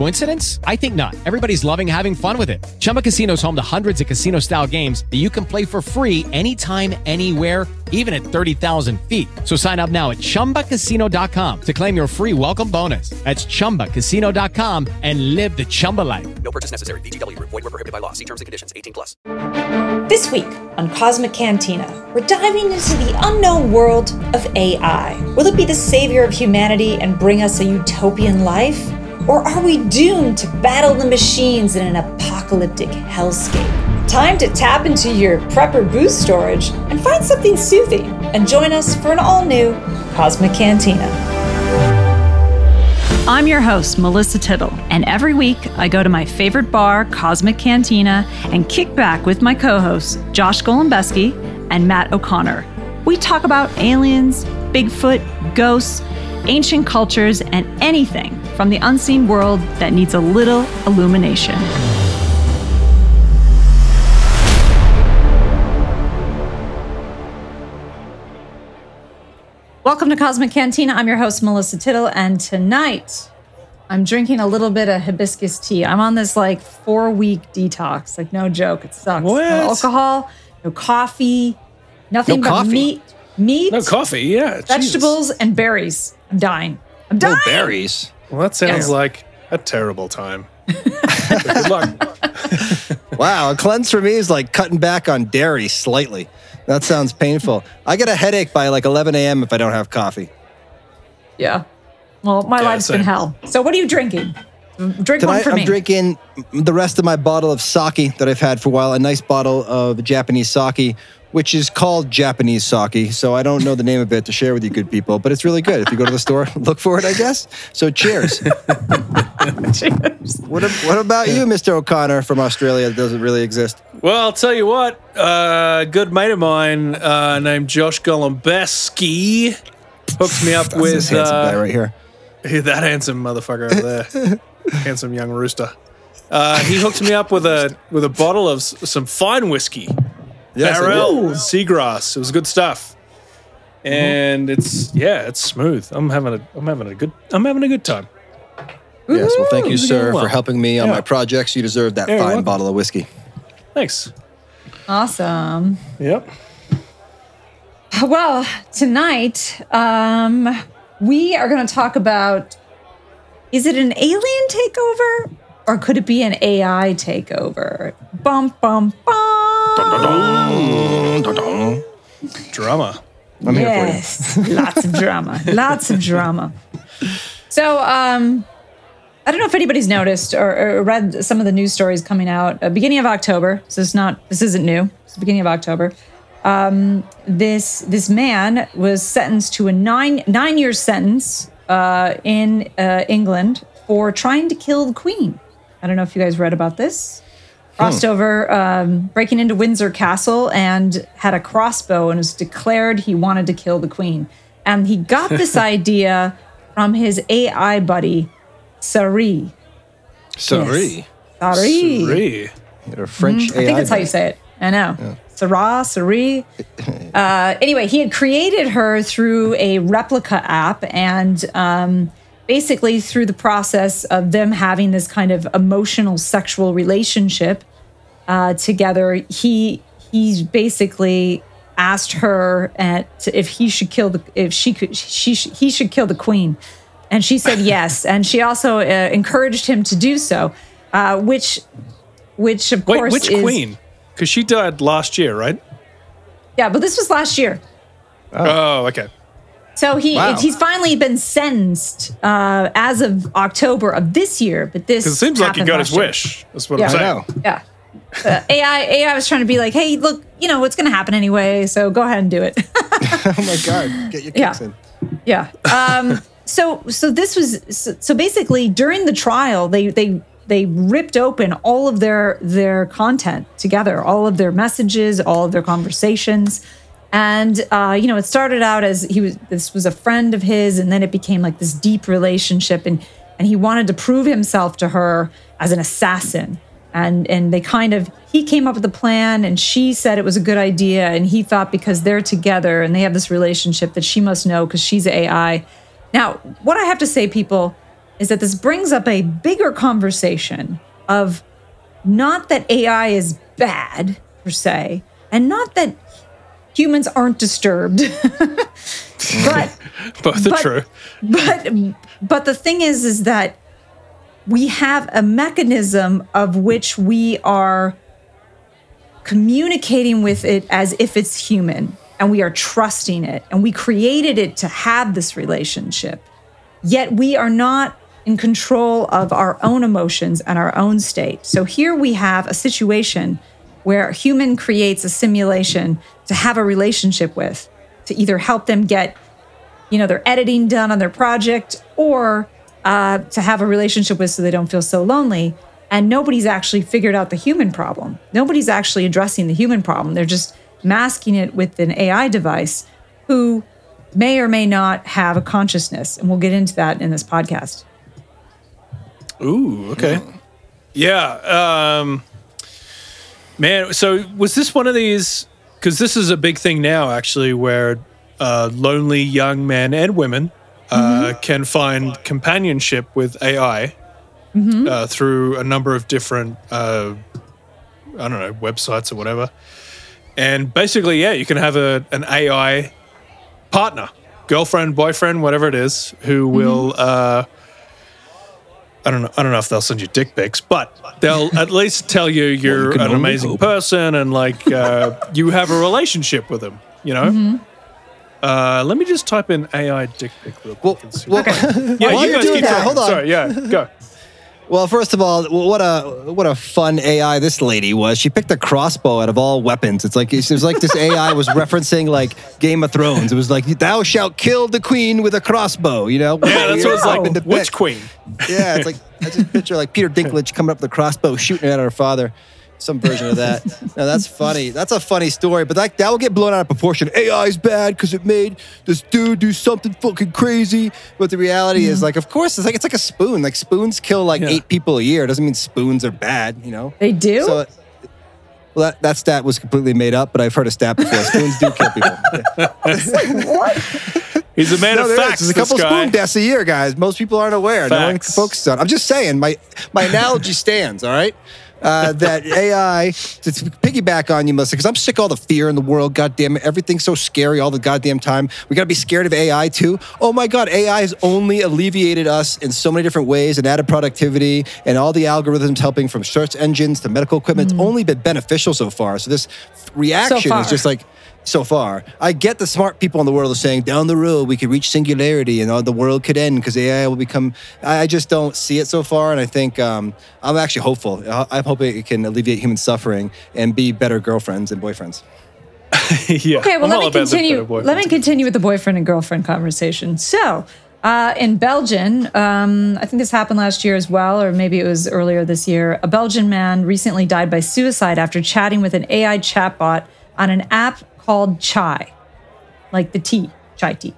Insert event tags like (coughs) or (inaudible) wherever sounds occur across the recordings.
Coincidence? I think not. Everybody's loving having fun with it. Chumba Casino is home to hundreds of casino style games that you can play for free anytime, anywhere, even at 30,000 feet. So sign up now at chumbacasino.com to claim your free welcome bonus. That's chumbacasino.com and live the Chumba life. No purchase necessary. VGW Group. Void were prohibited by law. See terms and conditions. 18 plus. This week on Cosmic Cantina, we're diving into the unknown world of AI. Will it be the savior of humanity and bring us a utopian life? Or are we doomed to battle the machines in an apocalyptic hellscape? Time to tap into your prepper boost storage and find something soothing and join us for an all new Cosmic Cantina. I'm your host, Melissa Tittle, and every week I go to my favorite bar, Cosmic Cantina, and kick back with my co hosts, Josh Golombeski and Matt O'Connor. We talk about aliens, Bigfoot, ghosts, ancient cultures, and anything from the unseen world that needs a little illumination. Welcome to Cosmic Cantina. I'm your host, Melissa Tittle, and tonight I'm drinking a little bit of hibiscus tea. I'm on this like four week detox. Like, no joke, it sucks. What? No alcohol, no coffee, nothing No but coffee? meat, meat, No coffee, yeah. Jesus. vegetables, and berries. I'm dying. I'm dying. No berries. Well, that sounds Yes. like a terrible time. Good luck. (laughs) Wow, a cleanse for me is like cutting back on dairy slightly. That sounds painful. I get a headache by like 11 a.m. if I don't have coffee. Yeah. Well, my Yeah, life's been hell. So, what are you drinking? Drink one Tonight for I'm me. drinking the rest of my bottle of sake that I've had for a while. A nice bottle of Japanese sake, which is called Japanese sake. So I don't know the name of it to share with you good people, but it's really good. If you go to the store, (laughs) look for it, I guess. So cheers. (laughs) Cheers. what, what about you, Mr. O'Connor from Australia that doesn't really exist? Well, I'll tell you what. Uh, a good mate of mine uh, named Josh Golombeski hooked me up (laughs) That's this with handsome guy uh, right here. that handsome motherfucker over there, handsome young rooster. Uh, he hooked me up with a with a bottle of s- some fine whiskey, Yes, I Barrell. Seagrass. It was good stuff, and it's yeah, it's smooth. I'm having a I'm having a good I'm having a good time. Yes, well, thank you, sir, well. for helping me on Yeah. my projects. You deserve that Yeah, fine welcome. bottle of whiskey. Thanks. Awesome. Yep. Well, tonight, um, we are going to talk about is it an alien takeover or could it be an AI takeover? Bum, bum, bum. Drama. I'm yes. Lots of drama. Lots of drama. So, um, I don't know if anybody's noticed or, or read some of the news stories coming out uh, beginning of October. So it's not this isn't new. It's the beginning of October. Um, this this man was sentenced to a nine nine year sentence uh, in uh, England for trying to kill the Queen. I don't know if you guys read about this. Crossed over, um, breaking into Windsor Castle and had a crossbow and was declared he wanted to kill the Queen. And he got (laughs) this idea from his AI buddy, Sari. Sari. Three. You're a French Mm, I think that's how you say it. I know. Sarah, Sari. (laughs) Uh, anyway, he had created her through a Replika app and um, basically through the process of them having this kind of emotional sexual relationship uh, together, he he's basically asked her at if he should kill the if she could she sh- he should kill the queen, and she said (laughs) yes, and she also uh, encouraged him to do so, uh, which which of Wait, course which is, queen? Because she died last year, right? Yeah, but this was last year. Oh, okay. So he Wow. he's finally been sentenced uh, as of October of this year. But this Because it seems like he got his year. wish. That's what Yeah. I'm I saying. know. Yeah. Uh, AI AI was trying to be like, hey, look, you know what's going to happen anyway, so go ahead and do it. (laughs) oh my god, get your Yeah. kicks in. Yeah. Um, so so this was so, so basically during the trial they they they ripped open all of their their content together, all of their messages, all of their conversations. And uh, you know, it started out as he was this was a friend of his, and then it became like this deep relationship, and and he wanted to prove himself to her as an assassin. And and they kind of he came up with the plan, and she said it was a good idea, and he thought because they're together and they have this relationship that she must know because she's AI. Now, what I have to say, people, is that this brings up a bigger conversation of not that AI is bad per se, and not that humans aren't disturbed, (laughs) but (laughs) Both are but- true. but but the thing is is that we have a mechanism of which we are communicating with it as if it's human and we are trusting it and we created it to have this relationship. Yet we are not in control of our own emotions and our own state. So here we have a situation where a human creates a simulation to have a relationship with to either help them get you know their editing done on their project or uh, to have a relationship with so they don't feel so lonely and nobody's actually figured out the human problem nobody's actually addressing the human problem they're just masking it with an ai device who may or may not have a consciousness and we'll get into that in this podcast Ooh, okay. Yeah. Um, man, so was this one of these? Because this is a big thing now, actually, where uh, lonely young men and women uh, can find companionship with AI uh, through a number of different, uh, I don't know, websites or whatever. And basically, yeah, you can have a, an AI partner, girlfriend, boyfriend, whatever it is, who will. Uh, I don't know. I don't know if they'll send you dick pics, but they'll (laughs) at least tell you you're can an amazing hope. person and like uh, you have a relationship with them. You know. Uh, let me just type in AI dick pic real quick. see Well, what- (laughs) yeah, while you guys doing keep that, talking. hold on. Sorry, yeah, go. Well, first of all, what a what a fun AI this lady was. She picked a crossbow out of all weapons. It's like it was like this AI was (laughs) referencing like Game of Thrones. It was like thou shalt kill the queen with a crossbow. You know? Yeah, that's what it's like. Witch. Queen. Yeah, it's like I just picture like Peter Dinklage coming up with a crossbow, shooting it at her father. Some version of that. (laughs) No, that's funny. That's a funny story, but that that will get blown out of proportion. AI is bad because it made this dude do something fucking crazy. But the reality is, like, of course, it's like it's like a spoon. Like spoons kill like Yeah. eight people a year. It doesn't mean spoons are bad. You know. they do So. Well, that, that stat was completely made up, but I've heard a stat before. Spoons do kill people. (laughs) What? He's a man No, of there is. facts. There's a couple guy. spoon deaths a year, guys. Most people aren't aware. No one Facts. focuses on. I'm just saying. My my analogy stands. All right. Uh, that (laughs) AI to piggyback on you, Melissa, because I'm sick of all the fear in the world. God damn it, everything's so scary all the goddamn time. We gotta be scared of AI too. Oh my God, AI has only alleviated us in so many different ways and added productivity and all the algorithms helping from search engines to medical equipment. It's only been beneficial so far. So this reaction far. is just like so far. I get the smart people in the world are saying down the road we could reach singularity and all the world could end because AI will become. I I just don't see it so far, and I think um, I'm actually hopeful. I- I'm hoping it can alleviate human suffering and be better girlfriends and boyfriends. (laughs) yeah. Okay, well, I'm let me continue. Let me continue with the boyfriend and girlfriend conversation. So, uh, in Belgium, um, I think this happened last year as well, or maybe it was earlier this year. A Belgian man recently died by suicide after chatting with an AI chatbot on an app called Chai, like the tea, chai tea.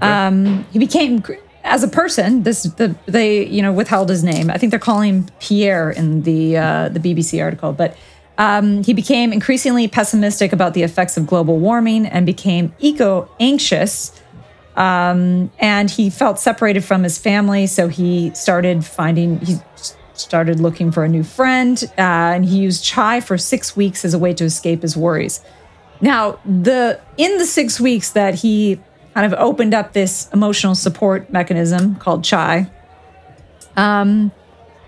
Um, he became, as a person, this the they you know withheld his name. I think they're calling him Pierre in the uh, the BBC article, but um, he became increasingly pessimistic about the effects of global warming and became eco anxious. Um, and he felt separated from his family, so he started finding he started looking for a new friend, uh, and he used chai for six weeks as a way to escape his worries. Now, the in the six weeks that he kind of opened up this emotional support mechanism called Chai, um,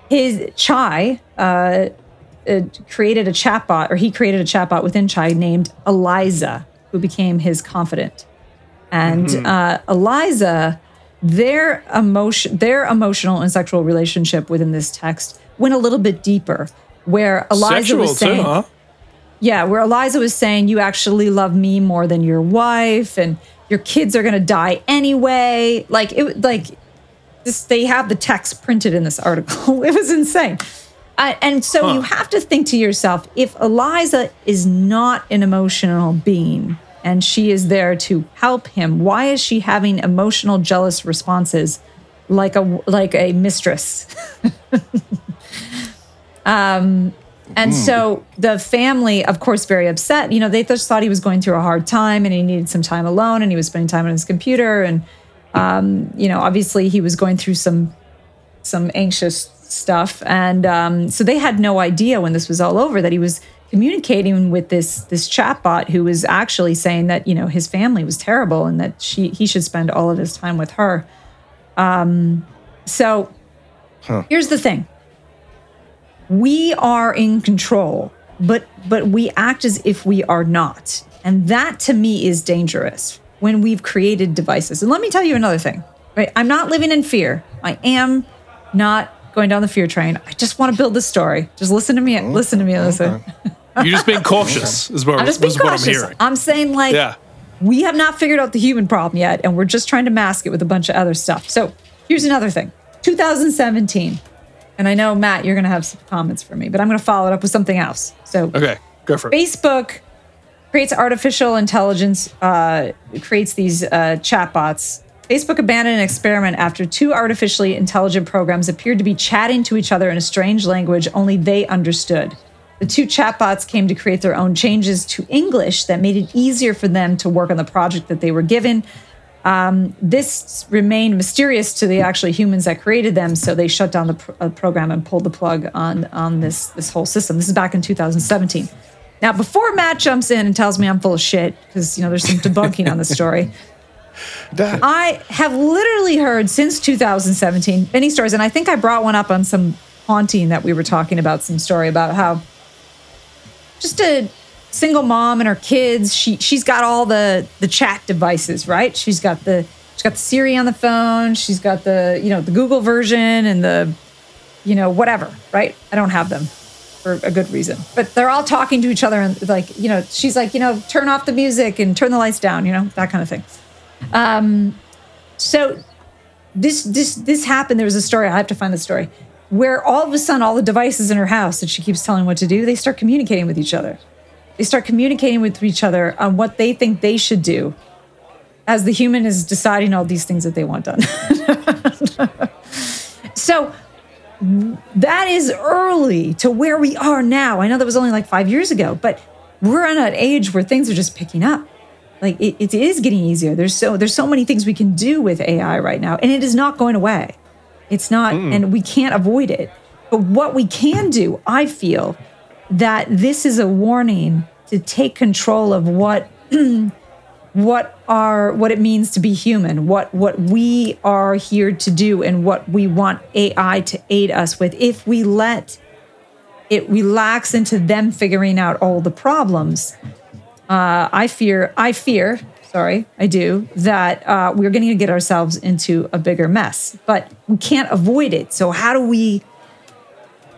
his Chai uh, uh, created a chatbot, or he created a chatbot within Chai named Eliza, who became his confidant. And uh, Eliza, their emotion, their emotional and sexual relationship within this text went a little bit deeper, where Eliza Sexual was saying, too, huh? Yeah, where Eliza was saying, you actually love me more than your wife, and your kids are gonna die anyway. Like it, like this, they have the text printed in this article. (laughs) it was insane. Uh, and so you have to think to yourself, if Eliza is not an emotional being and she is there to help him, why is she having emotional jealous responses like a like a mistress? (laughs) Um, And so the family, of course, very upset. You know, they just thought he was going through a hard time and he needed some time alone and he was spending time on his computer. And, um, you know, obviously he was going through some some anxious stuff. And um, so they had no idea when this was all over that he was communicating with this this chatbot who was actually saying that, you know, his family was terrible and that she he should spend all of his time with her. Um, so here's the thing we are in control but but we act as if we are not. And that to me is dangerous when we've created devices. And let me tell you another thing right? I'm not living in fear. I am not going down the fear train. I just want to build this story. Just listen to me mm-hmm. listen to me listen. (laughs) You're just being cautious, is what, i'm just being is what I'm cautious. hearing. i'm saying like Yeah. we have not figured out the human problem yet, and we're just trying to mask it with a bunch of other stuff. So here's another thing. 2017. And I know, Matt, you're going to have some comments for me, but I'm going to follow it up with something else. So Okay, go for it. Facebook creates artificial intelligence, uh, creates these uh, chatbots. Facebook abandoned an experiment after two artificially intelligent programs appeared to be chatting to each other in a strange language only they understood. The two chatbots came to create their own changes to English that made it easier for them to work on the project that they were given. Um, this remained mysterious to the actually humans that created them, so they shut down the pr- uh, program and pulled the plug on on this this whole system. This is back in 2017. Now, before Matt jumps in and tells me I'm full of shit, because you know there's some debunking on the story, (laughs) I have literally heard since 2017 many stories, and I think I brought one up on some haunting that we were talking about. Some story about how just a single mom and her kids. She she's got all the the chat devices, right? She's got the she's got the Siri on the phone. She's got the you know the Google version and the you know whatever, right? I don't have them for a good reason, but they're all talking to each other and like you know she's like you know turn off the music and turn the lights down, you know that kind of thing. Um, so this this this happened. There was a story. I have to find the story where all of a sudden all the devices in her house that she keeps telling what to do, they start communicating with each other. They start communicating with each other on what they think they should do as the human is deciding all these things that they want done. (laughs) so that is early to where we are now. I know that was only like five years ago, but we're in an age where things are just picking up. Like it, it is getting easier. There's so there's so many things we can do with AI right now, and it is not going away. It's not, mm. and we can't avoid it. But what we can do, I feel, that this is a warning to take control of what (clears throat) what are what it means to be human, what what we are here to do, and what we want AI to aid us with. If we let it relax into them figuring out all the problems, uh, I fear, I fear, sorry, I do, that uh, we're going to get ourselves into a bigger mess. But we can't avoid it. So how do we?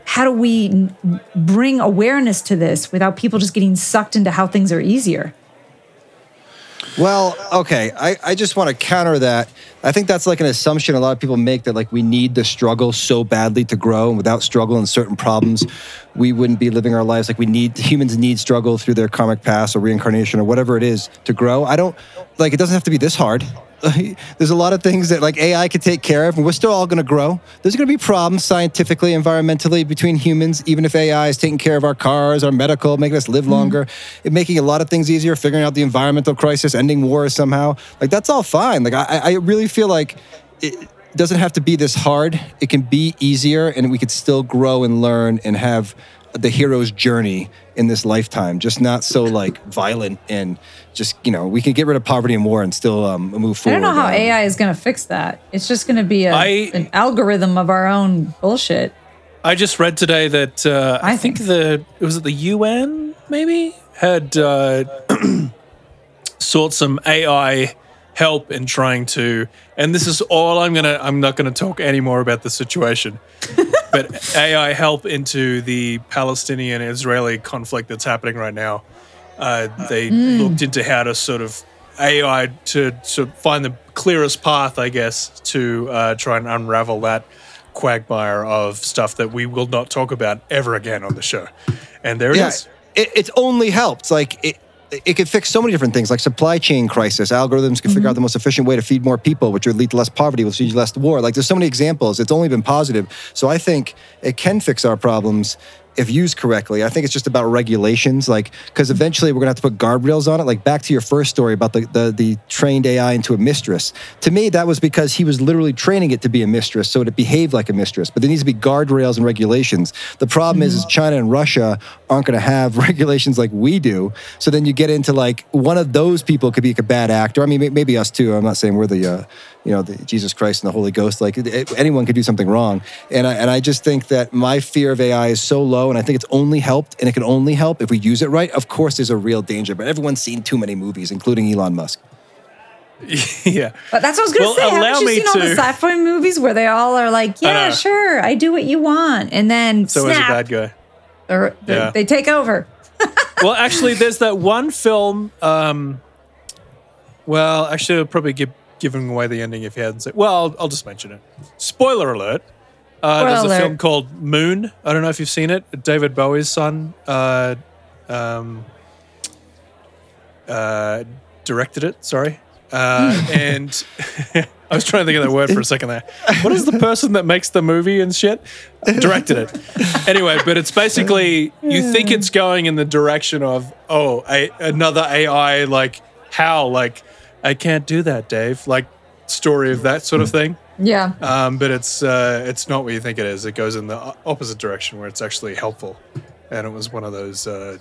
How do we bring awareness to this without people just getting sucked into how things are easier? Well, okay. I, I just want to counter that. I think that's like an assumption a lot of people make that like we need the struggle so badly to grow, and without struggle and certain problems, we wouldn't be living our lives. Like we need humans need struggle through their karmic past or reincarnation or whatever it is to grow. I don't like it doesn't have to be this hard. (laughs) There's a lot of things that like AI could take care of, and we're still all going to grow. There's going to be problems scientifically, environmentally between humans, even if AI is taking care of our cars, our medical, making us live mm. longer, it making a lot of things easier, figuring out the environmental crisis, ending wars somehow. Like that's all fine. Like I, I really feel like it doesn't have to be this hard. It can be easier, and we could still grow and learn and have the hero's journey in this lifetime. Just not so like violent and just you know we can get rid of poverty and war and still um, move forward. I don't know how um, AI is going to fix that. It's just going to be a, I- an algorithm of our own bullshit. I just read today that uh, I, I think, think- the it was it the UN maybe had uh, (clears throat) sought some AI help in trying to, and this is all I'm gonna. I'm not gonna talk any more about the situation. (laughs) but AI help into the Palestinian-Israeli conflict that's happening right now. Uh, they looked into how to sort of AI to sort of find the clearest path, I guess, to uh, try and unravel that quagmire of stuff that we will not talk about ever again on the show. And there it is. It, it's only helped. Like it, it could fix so many different things, like supply chain crisis. Algorithms can figure out the mm-hmm. most efficient way to feed more people, which would lead to less poverty, which would lead to less war. Like there's so many examples. It's only been positive. So I think it can fix our problems if used correctly. I think it's just about regulations, like because eventually we're gonna have to put guardrails on it. Like back to your first story about the, the the trained AI into a mistress. To me, that was because he was literally training it to be a mistress, so it behaved like a mistress. But there needs to be guardrails and regulations. The problem is, is China and Russia aren't gonna have (laughs) regulations like we do. So then you get into like one of those people could be like a bad actor. I mean, maybe us too. I'm not saying we're the uh, you know, the Jesus Christ and the Holy Ghost. Like it- it- anyone could do something wrong, and I, and I just think that my fear of AI is so low, and I think it's only helped, and it can only help if we use it right. Of course, there's a real danger, but everyone's seen too many movies, including Elon Musk. (laughs) yeah. But that's what I was going Well, to say. allow Haven't you me seen all the to- sci-fi movies where they all are like, "Yeah, know. sure, I do what you want," and then So as a bad guy. or they, Yeah. they take over. (laughs) well, actually, there's that one film. Um, well, actually, I'll probably give giving away the ending if you hadn't said. Well, I'll, I'll just mention it. Spoiler alert. Uh, there's Spoiler a alert. film called Moon. I don't know if you've seen it. David Bowie's son uh, um, uh, directed it. Sorry. Uh, (laughs) and (laughs) I was trying to think of that word for a second there. What is the person that makes the movie and shit? Directed it. Anyway, but it's basically you think it's going in the direction of oh a, another AI like how like I can't do that, Dave. Like story of that sort of thing. Yeah. Um, but it's uh, it's not what you think it is. It goes in the opposite direction where it's actually helpful, and it was one of those, uh,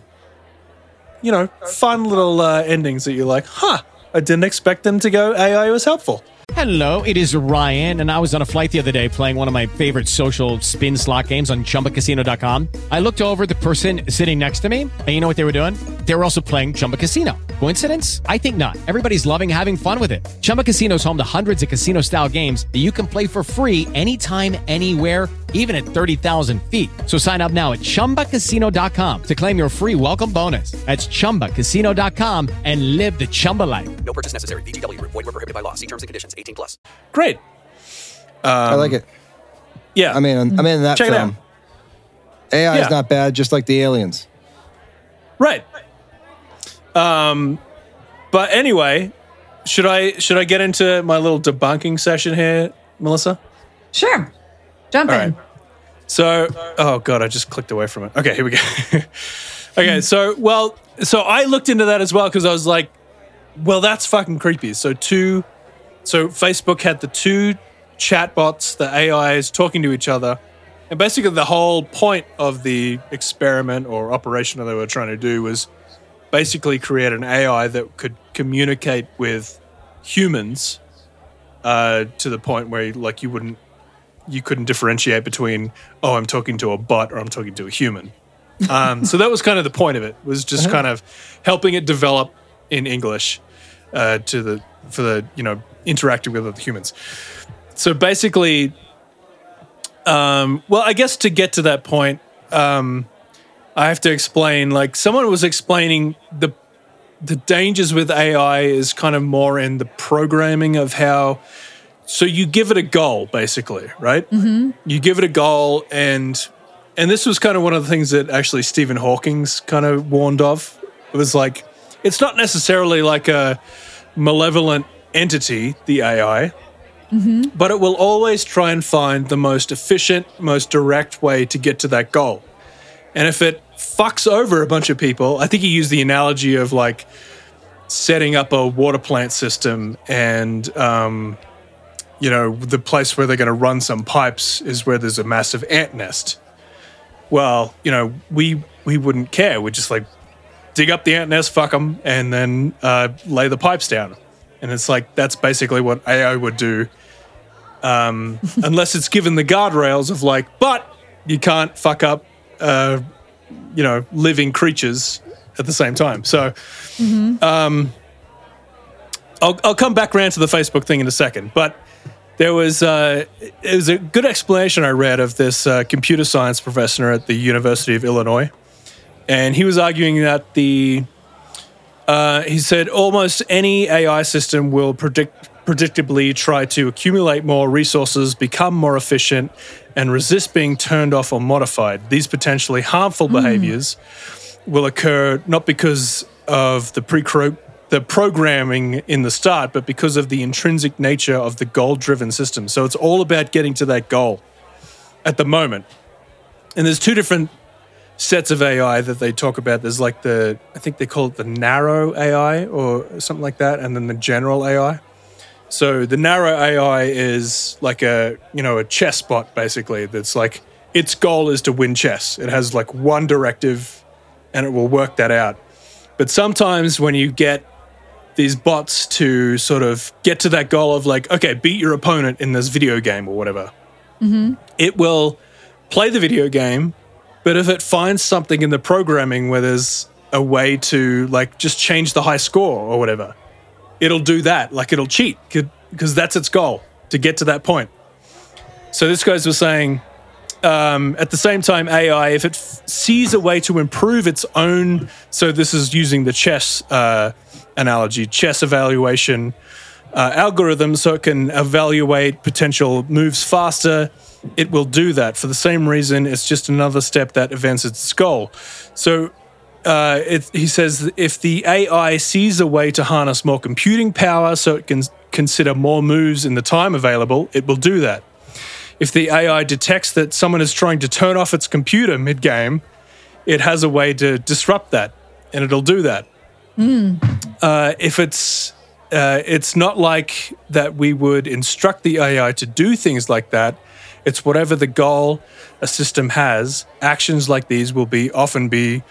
you know, fun little uh, endings that you're like, huh, I didn't expect them to go. AI was helpful. Hello, it is Ryan, and I was on a flight the other day playing one of my favorite social spin slot games on chumbacasino.com. I looked over the person sitting next to me, and you know what they were doing? They were also playing Chumba Casino. Coincidence? I think not. Everybody's loving having fun with it. Chumba Casino is home to hundreds of casino style games that you can play for free anytime, anywhere, even at 30,000 feet. So sign up now at chumbacasino.com to claim your free welcome bonus. That's chumbacasino.com and live the Chumba life. No purchase necessary. VGW Group. Void were prohibited by law. See terms and conditions. 18 plus. Great. I like it. Yeah. I mean, I'm in that Check it film. AI Yeah. is not bad, just like the aliens. Right. Um, but anyway, should I should I get into my little debunking session here, Melissa? Sure. Jump All in. right. So, oh god, I just clicked away from it. Okay, here we go. (laughs) okay, so well, so I looked into that as well because I was like, well, that's fucking creepy. So two, so Facebook had the two chatbots, the AIs talking to each other, and basically the whole point of the experiment or operation that they were trying to do was basically create an AI that could communicate with humans uh, to the point where like you wouldn't you couldn't differentiate between oh i'm talking to a bot or i'm talking to a human. (laughs) Um, so that was kind of the point of it was just kind of helping it develop in english uh, to the for the you know interacting with other humans. So basically um, well i guess to get to that point um, i have to explain like someone was explaining the the dangers with ai is kind of more in the programming of how so you give it a goal basically right? Mm-hmm. you give it a goal and and this was kind of one of the things that actually stephen hawking's kind of warned of. It was like it's not necessarily like a malevolent entity the ai but it will always try and find the most efficient most direct way to get to that goal and if it fucks over a bunch of people i think he used the analogy of like setting up a water plant system and um, you know, the place where they're going to run some pipes is where there's a massive ant nest. Well, you know, we we wouldn't care. We'd just like dig up the ant nest, fuck them, and then uh, lay the pipes down. And it's like that's basically what AI would do, um, (laughs) unless it's given the guardrails of like, but you can't fuck up, uh, you know, living creatures at the same time. So. Um, I'll, I'll come back around to the Facebook thing in a second, but there was uh, it was a good explanation I read of this uh, computer science professor at the University of Illinois, and he was arguing that the uh, he said almost any AI system will predict predictably try to accumulate more resources, become more efficient, and resist being turned off or modified. These potentially harmful hmm. behaviors will occur not because of the pre the programming in the start, but because of the intrinsic nature of the goal driven system. So it's all about getting to that goal at the moment. And there's two different sets of AI that they talk about. There's like the, I think they call it the narrow AI or something like that, and then the general AI. So the narrow AI is like a, you know, a chess bot basically that's like its goal is to win chess. It has like one directive and it will work that out. But sometimes when you get these bots to sort of get to that goal of like, okay, beat your opponent in this video game or whatever. Mm-hmm. It will play the video game, but if it finds something in the programming where there's a way to like just change the high score or whatever, it'll do that. Like it'll cheat because that's its goal to get to that point. So this guys was saying, um, at the same time, AI, if it f- sees a way to improve its own, so this is using the chess uh, analogy, chess evaluation uh, algorithm, so it can evaluate potential moves faster. It will do that for the same reason. It's just another step that advances its goal. So uh, it, he says if the AI sees a way to harness more computing power so it can consider more moves in the time available, it will do that. If the AI detects that someone is trying to turn off its computer mid game, it has a way to disrupt that, and it'll do that. Uh, if it's uh, it's not like that we would instruct the AI to do things like that. It's whatever the goal a system has. Actions like these will be often be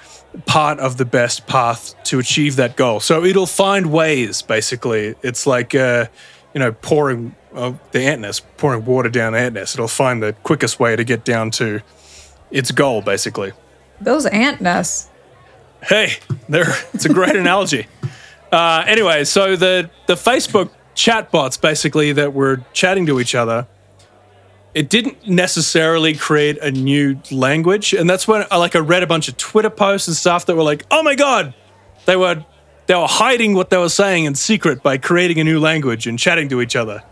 part of the best path to achieve that goal. So it'll find ways. Basically, it's like uh, you know pouring uh, the ant nest, pouring water down the ant nest. It'll find the quickest way to get down to its goal. Basically. Those ant nests. Hey, there. It's a great (laughs) analogy. Uh, anyway, so the the Facebook chatbots basically that were chatting to each other, it didn't necessarily create a new language, and that's when I like I read a bunch of Twitter posts and stuff that were like, oh my god, they were they were hiding what they were saying in secret by creating a new language and chatting to each other.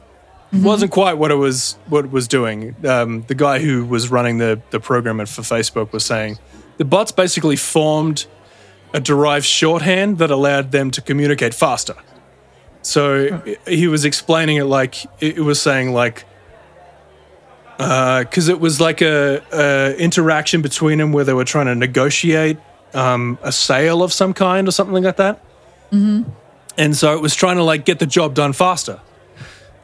Wasn't quite what it was what it was doing. Um, the guy who was running the the program for Facebook was saying the bots basically formed a derived shorthand that allowed them to communicate faster. So he was explaining it like it was saying like because it was like a, a interaction between them where they were trying to negotiate um, a sale of some kind or something like that. And so it was trying to like get the job done faster.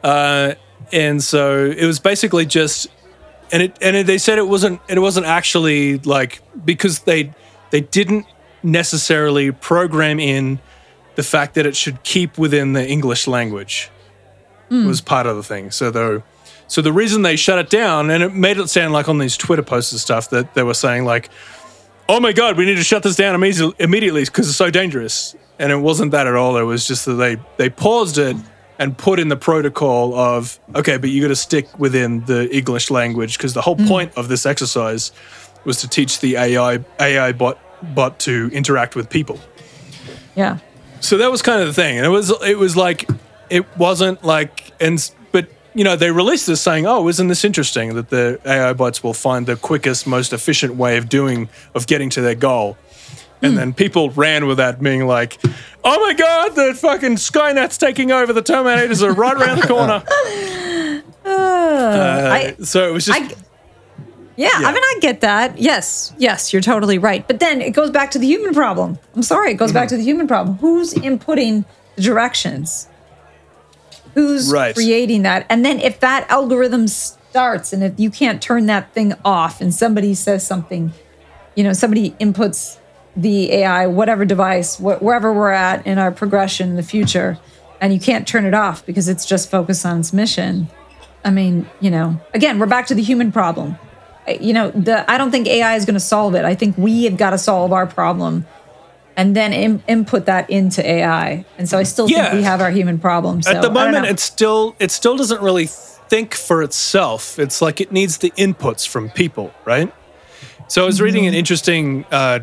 Uh, and so it was basically just, and it and it, they said it wasn't it wasn't actually like because they they didn't necessarily program in the fact that it should keep within the English language was part of the thing. So though, so the reason they shut it down, and it made it sound like on these Twitter posts and stuff that they were saying like, "Oh my god, we need to shut this down immediately immediately because it's so dangerous." And it wasn't that at all. It was just that they they paused it and put in the protocol of okay, but you got to stick within the English language because the whole hmm. point of this exercise was to teach the AI AI bot bot to interact with people. Yeah. So that was kind of the thing, and it was it was like it wasn't like and you know they released this saying, oh, isn't this interesting that the AI bots will find the quickest, most efficient way of doing of getting to their goal, and hmm. then people ran with that, being like, oh my god, the fucking Skynet's taking over, the Terminators are right around the corner. (laughs) Uh, I, uh, So it was just I, yeah, I mean, I get that. Yes, yes, you're totally right. But then it goes back to the human problem. I'm sorry, it goes mm-hmm. back to the human problem. Who's inputting the directions? Who's Right. creating that? And then if that algorithm starts and if you can't turn that thing off and somebody says something, you know, somebody inputs the AI, whatever device, wh- wherever we're at in our progression in the future, and you can't turn it off because it's just focused on its mission. I mean, you know, again, we're back to the human problem. You know, the I don't think AI is going to solve it. I think we have got to solve our problem and then Im- input that into AI. And so I still Yeah. think we have our human problems. So at the moment it still it still doesn't really think for itself. It's like it needs the inputs from people, right? So I was reading an interesting uh,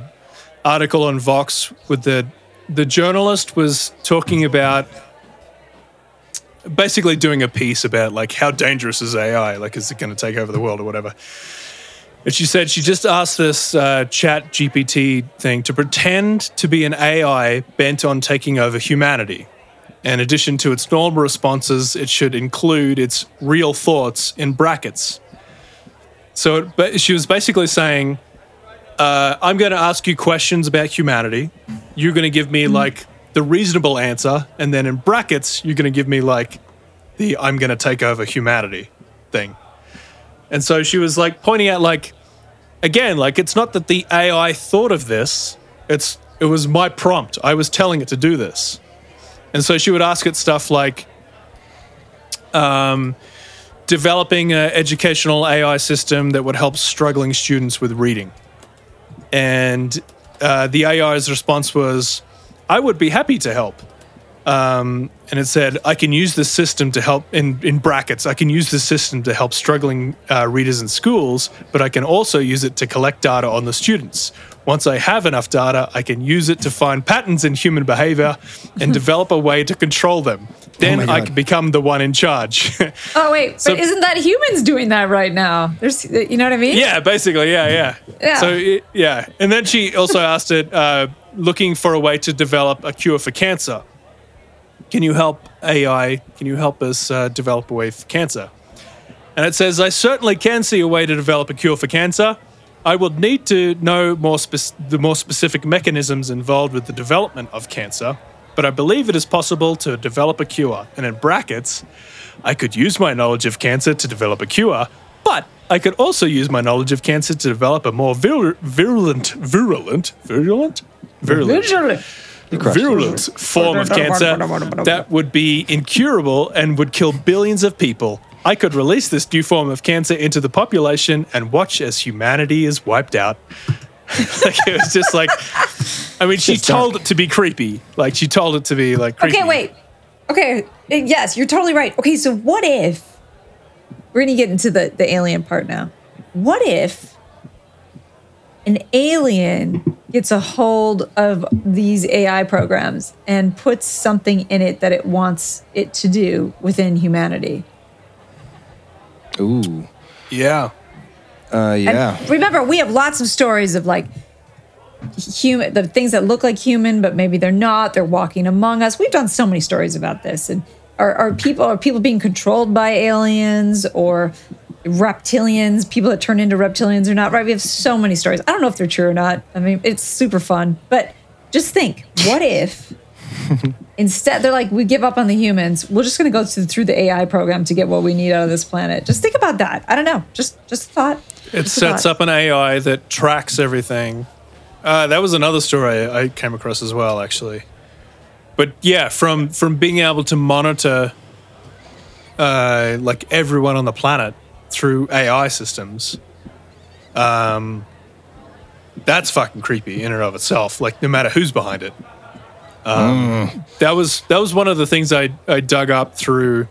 article on Vox with the the journalist was talking about basically doing a piece about like how dangerous is AI? Like, is it going to take over the world or whatever? And she said she just asked this uh, chat GPT thing to pretend to be an AI bent on taking over humanity. In addition to its normal responses, it should include its real thoughts in brackets. So it, but she was basically saying, uh, I'm going to ask you questions about humanity. You're going to give me like the reasonable answer. And then in brackets, you're going to give me like the I'm going to take over humanity thing. And so she was like pointing out, like, again, like it's not that the AI thought of this, it's it was my prompt. I was telling it to do this. And so she would ask it stuff like, um, developing an educational AI system that would help struggling students with reading. And uh, the AI's response was, I would be happy to help. Um, and it said, I can use this system to help, in, in brackets, I can use this system to help struggling uh, readers in schools, but I can also use it to collect data on the students. Once I have enough data, I can use it to find patterns in human behavior and (laughs) develop a way to control them. Then my I can become the one in charge. (laughs) Oh wait, So- but isn't that humans doing that right now? There's, you know what I mean? Yeah, basically, yeah, yeah. Yeah. So it, yeah, and then she also asked it, uh, looking for a way to develop a cure for cancer. Can you help AI? Can you help us uh, develop a way for cancer? And it says, I certainly can see a way to develop a cure for cancer. I would need to know more spec- the more specific mechanisms involved with the development of cancer, but I believe it is possible to develop a cure. And in brackets, I could use my knowledge of cancer to develop a cure, but I could also use my knowledge of cancer to develop a more vir- virulent, virulent, virulent, virulent, Visually. Virulent form of cancer that would be incurable and would kill billions of people. I could release this new form of cancer into the population and watch as humanity is wiped out. (laughs) like it was just like, I mean, she Just dark. told it to be creepy. Like she told it to be like creepy. Okay, wait. Okay, uh, yes, you're totally right. Okay, so what if we're gonna get into the the alien part now? What if an alien gets a hold of these AI programs and puts something in it that it wants it to do within humanity? Ooh. Yeah. Uh, And yeah. remember, we have lots of stories of like human, the things that look like human, but maybe they're not. They're walking among us. We've done so many stories about this. And are, are people are people being controlled by aliens or reptilians? People that turn into reptilians or not? Right? We have so many stories. I don't know if they're true or not. I mean, it's super fun. But just think, what if? (laughs) Instead, they're like, we give up on the humans. We're just going to go through, through the AI program to get what we need out of this planet. Just think about that. I don't know. Just, just a thought. It Just sets thought. up an AI that tracks everything. Uh, that was another story I came across as well, actually. But yeah, from from being able to monitor uh, like everyone on the planet through AI systems, um, that's fucking creepy in and of itself. Like no matter who's behind it. Um, That was that was one of the things I I dug up through.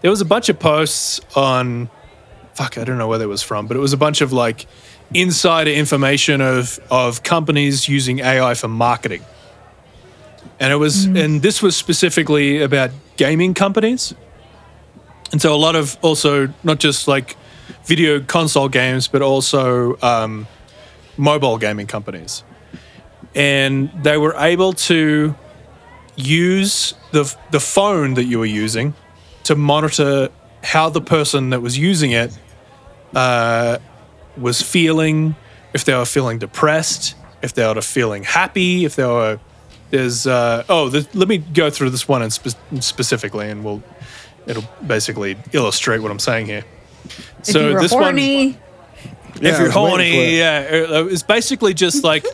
There was a bunch of posts on fuck, I don't know where that was from, but it was a bunch of like insider information of of companies using AI for marketing. And it was and this was specifically about gaming companies. And so a lot of also not just like video console games, but also um, mobile gaming companies. And they were able to use the the phone that you were using to monitor how the person that was using it uh, was feeling, if they were feeling depressed, if they were feeling happy, if they were there's uh, oh let me go through this one in spe- specifically, and we'll it'll basically illustrate what I'm saying here. If you were this horny, one, Yeah, if you're was waiting for horny, it. yeah, it's basically just (laughs) like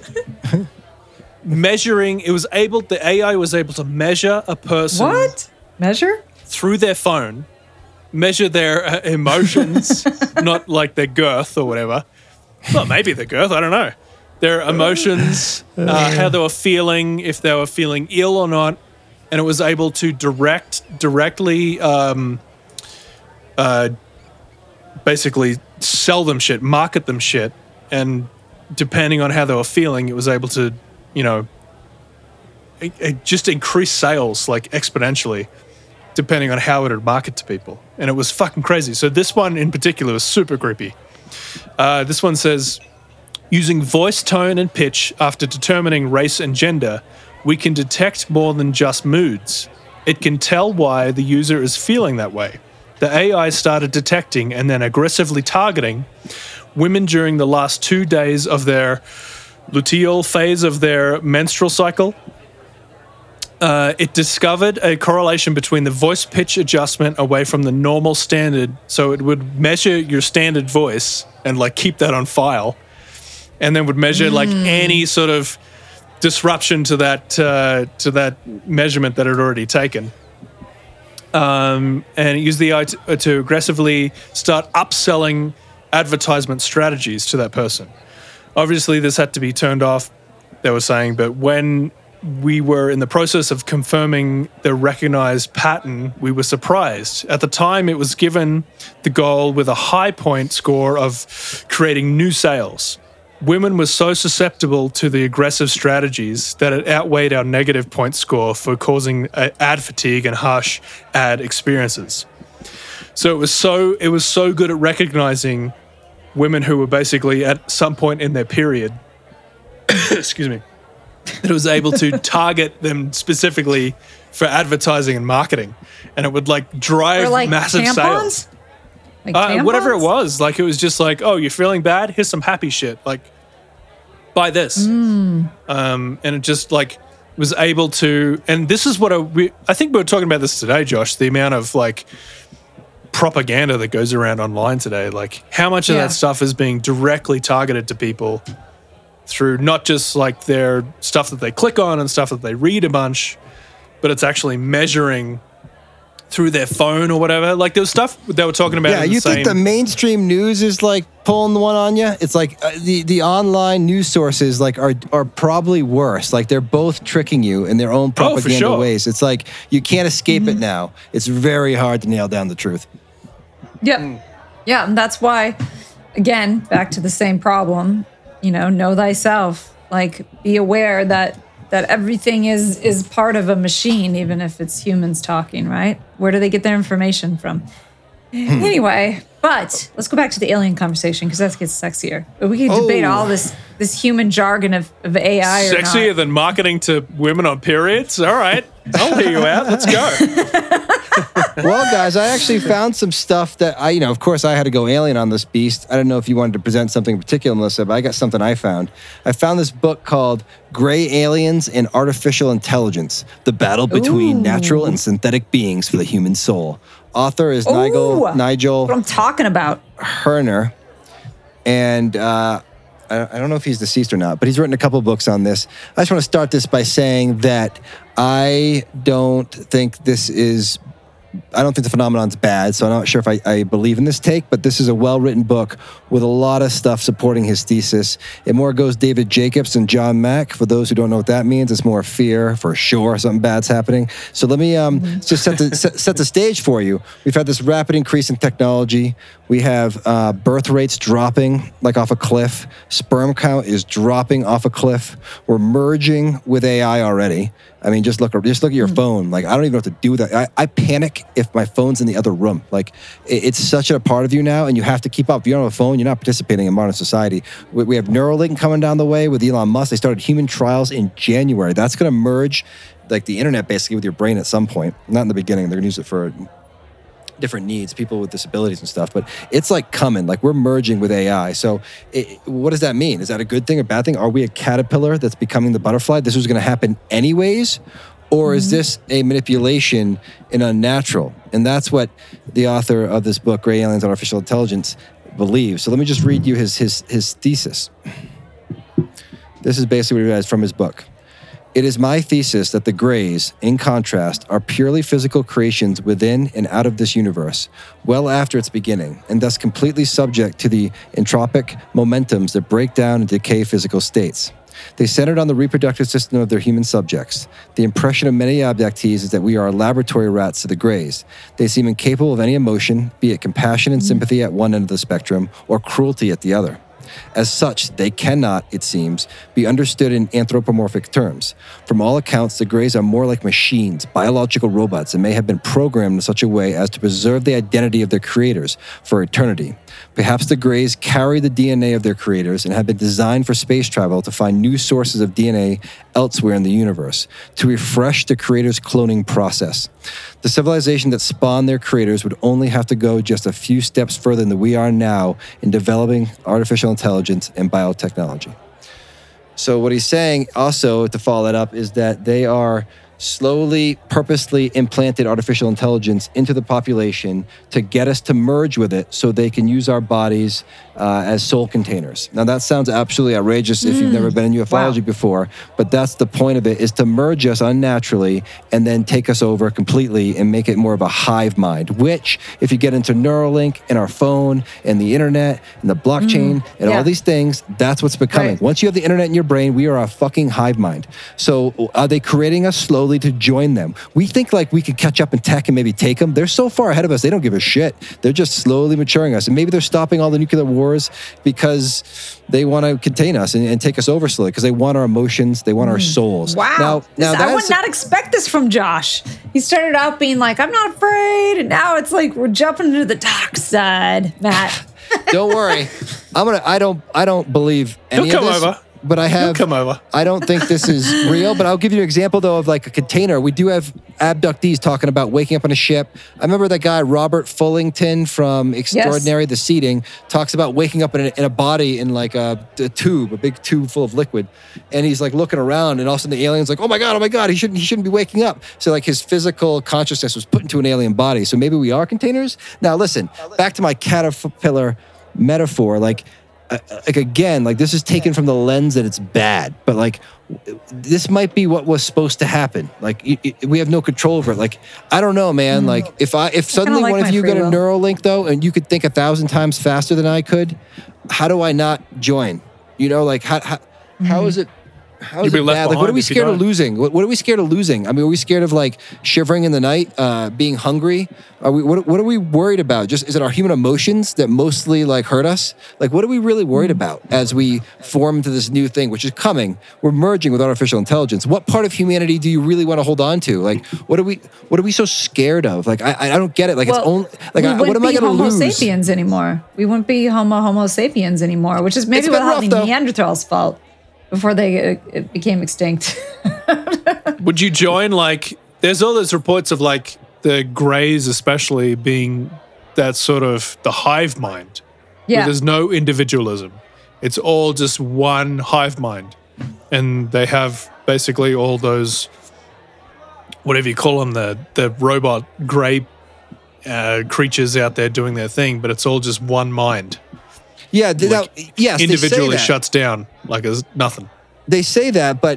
measuring. It was able, the AI was able to measure a person what measure? through their phone, measure their uh, emotions, (laughs) not like their girth or whatever. Well, maybe their girth, I don't know. Their emotions, uh, how they were feeling, if they were feeling ill or not, and it was able to direct directly um, uh, basically sell them shit, market them shit, and depending on how they were feeling, it was able to, you know, it, it just increase sales like exponentially, depending on how it would market to people, and it was fucking crazy. So this one in particular was super creepy. Uh, this one says, using voice tone and pitch after determining race and gender, we can detect more than just moods. It can tell why the user is feeling that way. The AI started detecting and then aggressively targeting women during the last two days of their luteal phase of their menstrual cycle. Uh, it discovered a correlation between the voice pitch adjustment away from the normal standard. So it would measure your standard voice and like keep that on file, and then would measure like any sort of disruption to that uh, to that measurement that had already taken um, and use the AI to, to aggressively start upselling advertisement strategies to that person. Obviously, this had to be turned off, they were saying, but when we were in the process of confirming the recognized pattern, we were surprised. At the time, it was given the goal with a high point score of creating new sales. Women were so susceptible to the aggressive strategies that it outweighed our negative point score for causing uh, ad fatigue and harsh ad experiences. So it was so it was so good at recognizing women who were basically at some point in their period. (coughs) excuse me. That it was able to (laughs) target them specifically for advertising and marketing, and it would like drive like massive tampons? sales. Like Uh, whatever it was, like it was just like, oh, you're feeling bad? Here's some happy shit. Like, buy this. Mm. Um, and it just like was able to. And this is what I, we, I think we were talking about this today, Josh. The amount of like propaganda that goes around online today, like how much of Yeah. that stuff is being directly targeted to people through not just like their stuff that they click on and stuff that they read a bunch, but it's actually measuring through their phone or whatever. Like there was stuff they were talking about. Yeah, in the you think the mainstream news is like pulling the one on you? It's like uh, the the online news sources like are are probably worse. Like they're both tricking you in their own Oh, for propaganda sure. ways. It's like you can't escape it now. It's very hard to nail down the truth. Yep. Yeah, and that's why, again, back to the same problem. You know, know thyself. Like, be aware that that everything is is part of a machine, even if it's humans talking. Right? Where do they get their information from? Hmm. Anyway, but let's go back to the alien conversation because that gets sexier. We can debate Oh. all this this human jargon of, of AI or sexier not. than marketing to women on periods. All right, I'll hear you out. Let's go. (laughs) well, guys, I actually found some stuff that I, you know, of course, I had to go alien on this beast. I don't know if you wanted to present something in particular, Melissa, but I got something I found. I found this book called Gray Aliens and Artificial Intelligence The Battle Between Ooh. Natural and Synthetic Beings for the Human Soul. Author is Nigel, Ooh, Nigel What I'm talking about. Kerner, and uh, I, I don't know if he's deceased or not, but he's written a couple books on this. I just want to start this by saying that I don't think this is. I don't think the phenomenon's bad, so I'm not sure if I, I believe in this take, but this is a well written book with a lot of stuff supporting his thesis. It more goes David Jacobs and John Mack. For those who don't know what that means, it's more fear for sure something bad's happening. So let me um, just set the, (laughs) set, set the stage for you. We've had this rapid increase in technology. We have uh, birth rates dropping like off a cliff. Sperm count is dropping off a cliff. We're merging with AI already. I mean, just look just look at your hmm. phone. Like I don't even know what to do with that. I, I panic if my phone's in the other room. Like it- it's such a part of you now, and you have to keep up. If you don't have a phone, you're not participating in modern society. We, we have Neuralink coming down the way with Elon Musk. They started human trials in January. That's going to merge like the internet basically with your brain at some point. Not in the beginning. They're going to use it for different needs, people with disabilities and stuff. But it's like coming, like we're merging with AI. So, it, what does that mean? Is that a good thing or bad thing? Are we a caterpillar that's becoming the butterfly? This was going to happen anyways, or is mm-hmm. this a manipulation and unnatural? And that's what the author of this book, Gray Aliens and Artificial Intelligence, believes. So let me just read you his his his thesis. This is basically what he has from his book. It is my thesis that the grays, in contrast, are purely physical creations within and out of this universe, well after its beginning, and thus completely subject to the entropic momentums that break down and decay physical states. They centered on the reproductive system of their human subjects. The impression of many abductees is that we are laboratory rats to the Greys. They seem incapable of any emotion, be it compassion and sympathy at one end of the spectrum or cruelty at the other. As such, they cannot, it seems, be understood in anthropomorphic terms. From all accounts, the Greys are more like machines, biological robots, and may have been programmed in such a way as to preserve the identity of their creators for eternity. Perhaps the Greys carry the DNA of their creators and have been designed for space travel to find new sources of DNA elsewhere in the universe, to refresh the creators' cloning process. The civilization that spawned their creators would only have to go just a few steps further than we are now in developing artificial intelligence and biotechnology. So, what he's saying also to follow that up is that they are slowly, purposely implanted artificial intelligence into the population to get us to merge with it so they can use our bodies uh, as soul containers. Now, that sounds absolutely outrageous if you've never been in ufology before, but that's the point of it is to merge us unnaturally and then take us over completely and make it more of a hive mind, which, if you get into Neuralink and our phone and the internet and the blockchain and Yeah. all these things, that's what's becoming. Right. Once you have the internet in your brain, we are a fucking hive mind. So are they creating us slowly to join them? We think like we could catch up in tech and maybe take them. They're so far ahead of us, they don't give a shit. They're just slowly maturing us. And maybe they're stopping all the nuclear wars because they want to contain us and, and take us over slowly because they want our emotions, they want our souls. Mm. Wow. Now, now This- I would not expect this from Josh. He started out being like, I'm not afraid. And now it's like we're jumping into the dark side, Matt. (laughs) don't worry. I'm gonna. I don't. I don't believe any He'll of this. over. But I have. come over. I don't think this is (laughs) real. But I'll give you an example though of like a container. We do have abductees talking about waking up on a ship. I remember that guy Robert Fullington from Extraordinary, the Seeding, talks about waking up in a, in a body in like a, a tube, a big tube full of liquid, and he's like looking around, and all of a sudden the alien's like, "Oh my god, oh my god, he shouldn't, he shouldn't be waking up." So like his physical consciousness was put into an alien body. So maybe we are containers. Now listen, back to my caterpillar metaphor, like. Like again, like this is taken from the lens that it's bad, but like this might be what was supposed to happen. Like y- y- we have no control over it. Like I don't know, man. Like if I if suddenly like one of you got a. Neuralink though, and you could think a thousand times faster than I could, how do I not join? You know, like how how, how is it? How is You'd it left bad? Like, what are we scared of losing? What, what are we scared of losing? I mean, are we scared of like shivering in the night, uh, being hungry? Are we? What, what are we worried about? Just is it our human emotions that mostly like hurt us? Like, what are we really worried about as we form to this new thing, which is coming? We're merging with artificial intelligence. What part of humanity do you really want to hold on to? Like, what are we? What are we so scared of? Like, I, I don't get it. Like, it's only like, we I, what wouldn't am I be going to Homo sapiens anymore. We wouldn't be Homo Homo sapiens anymore, which is maybe what rough, the. Neanderthals' fault before they uh, it became extinct. (laughs) Would you join like? There's all those reports of like the Greys, especially being that sort of the hive mind. where yeah. there's no individualism. It's all just one hive mind, and they have basically all those whatever you call them the the robot gray uh, creatures out there doing their thing, but it's all just one mind. Yeah, th- Like, that, yes, they say individually that. shuts down like as nothing. they say that, but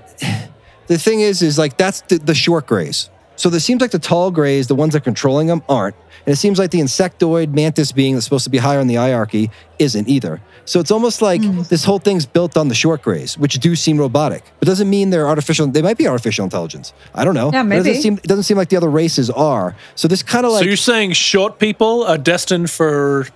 the thing is, is like that's the, the short grays. So it seems like the tall grays, the ones that are controlling them, aren't. And it seems like the insectoid mantis being that's supposed to be higher in the hierarchy isn't either. So it's almost like Hmm. this whole thing's built on the short grays, which do seem robotic. But doesn't mean they're artificial. They might be artificial intelligence. I don't know. Yeah, It maybe. doesn't seem, it doesn't seem like the other races are. So this kind of like so you're saying short people are destined for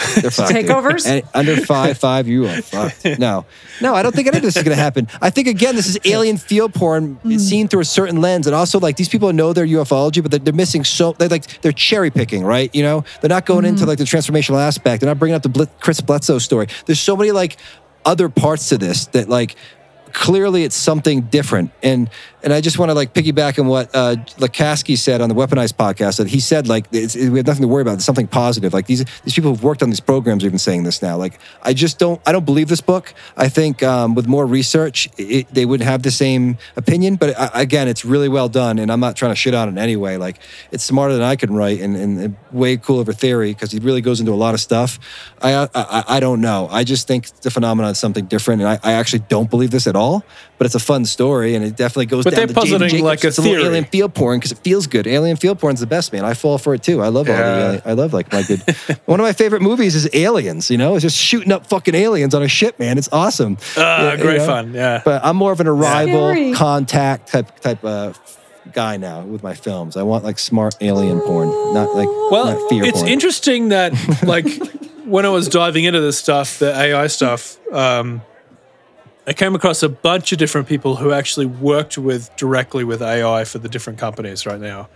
(laughs) They're fucked. Takeovers? And under five five, you are fucked. (laughs) No, no, I don't think any of this is going to happen. I think again, this is (laughs) alien field porn mm. seen through a certain lens, and also like these people know their ufology, but they're, they're missing so they like they're cherry picking, right? You know, they're not going into mm-hmm. like the transformational aspect. They're not bringing up the Blit- Chris Bledsoe story. There's so many like other parts to this that like clearly it's something different and and i just want to like piggyback on what uh said on the weaponized podcast that he said like it's, we have nothing to worry about. It's something positive. Like these these people who've worked on these programs are even saying this now. Like i just don't i don't believe this book. I think um, with more research it, they wouldn't have the same opinion. But uh, again it's really well done and i'm not trying to shit on it anyway like it's smarter than i can write and, and way cool of a theory because he really goes into a lot of stuff. I, I i i don't know. I just think the phenomenon is something different and i, I actually don't believe this at all, but it's a fun story, and it definitely goes But down they're to Jaden positing like a It's little theory. alien field porn because it feels good. Alien field porn's the best, man. I fall for it too. I love all the Yeah. alien. I love like my good. (laughs) one of my favorite movies is Aliens. You know, it's just shooting up fucking aliens on a ship, man. It's awesome. Ah, Yeah, you great know? fun. Yeah. But I'm more of an arrival Scary. contact type type of guy now with my films. I want like smart alien porn, not like Well, not fear it's porn. interesting that like (laughs) when I was diving into this stuff, the AI stuff, um, I came across a bunch of different people who actually worked with directly with AI for the different companies right now,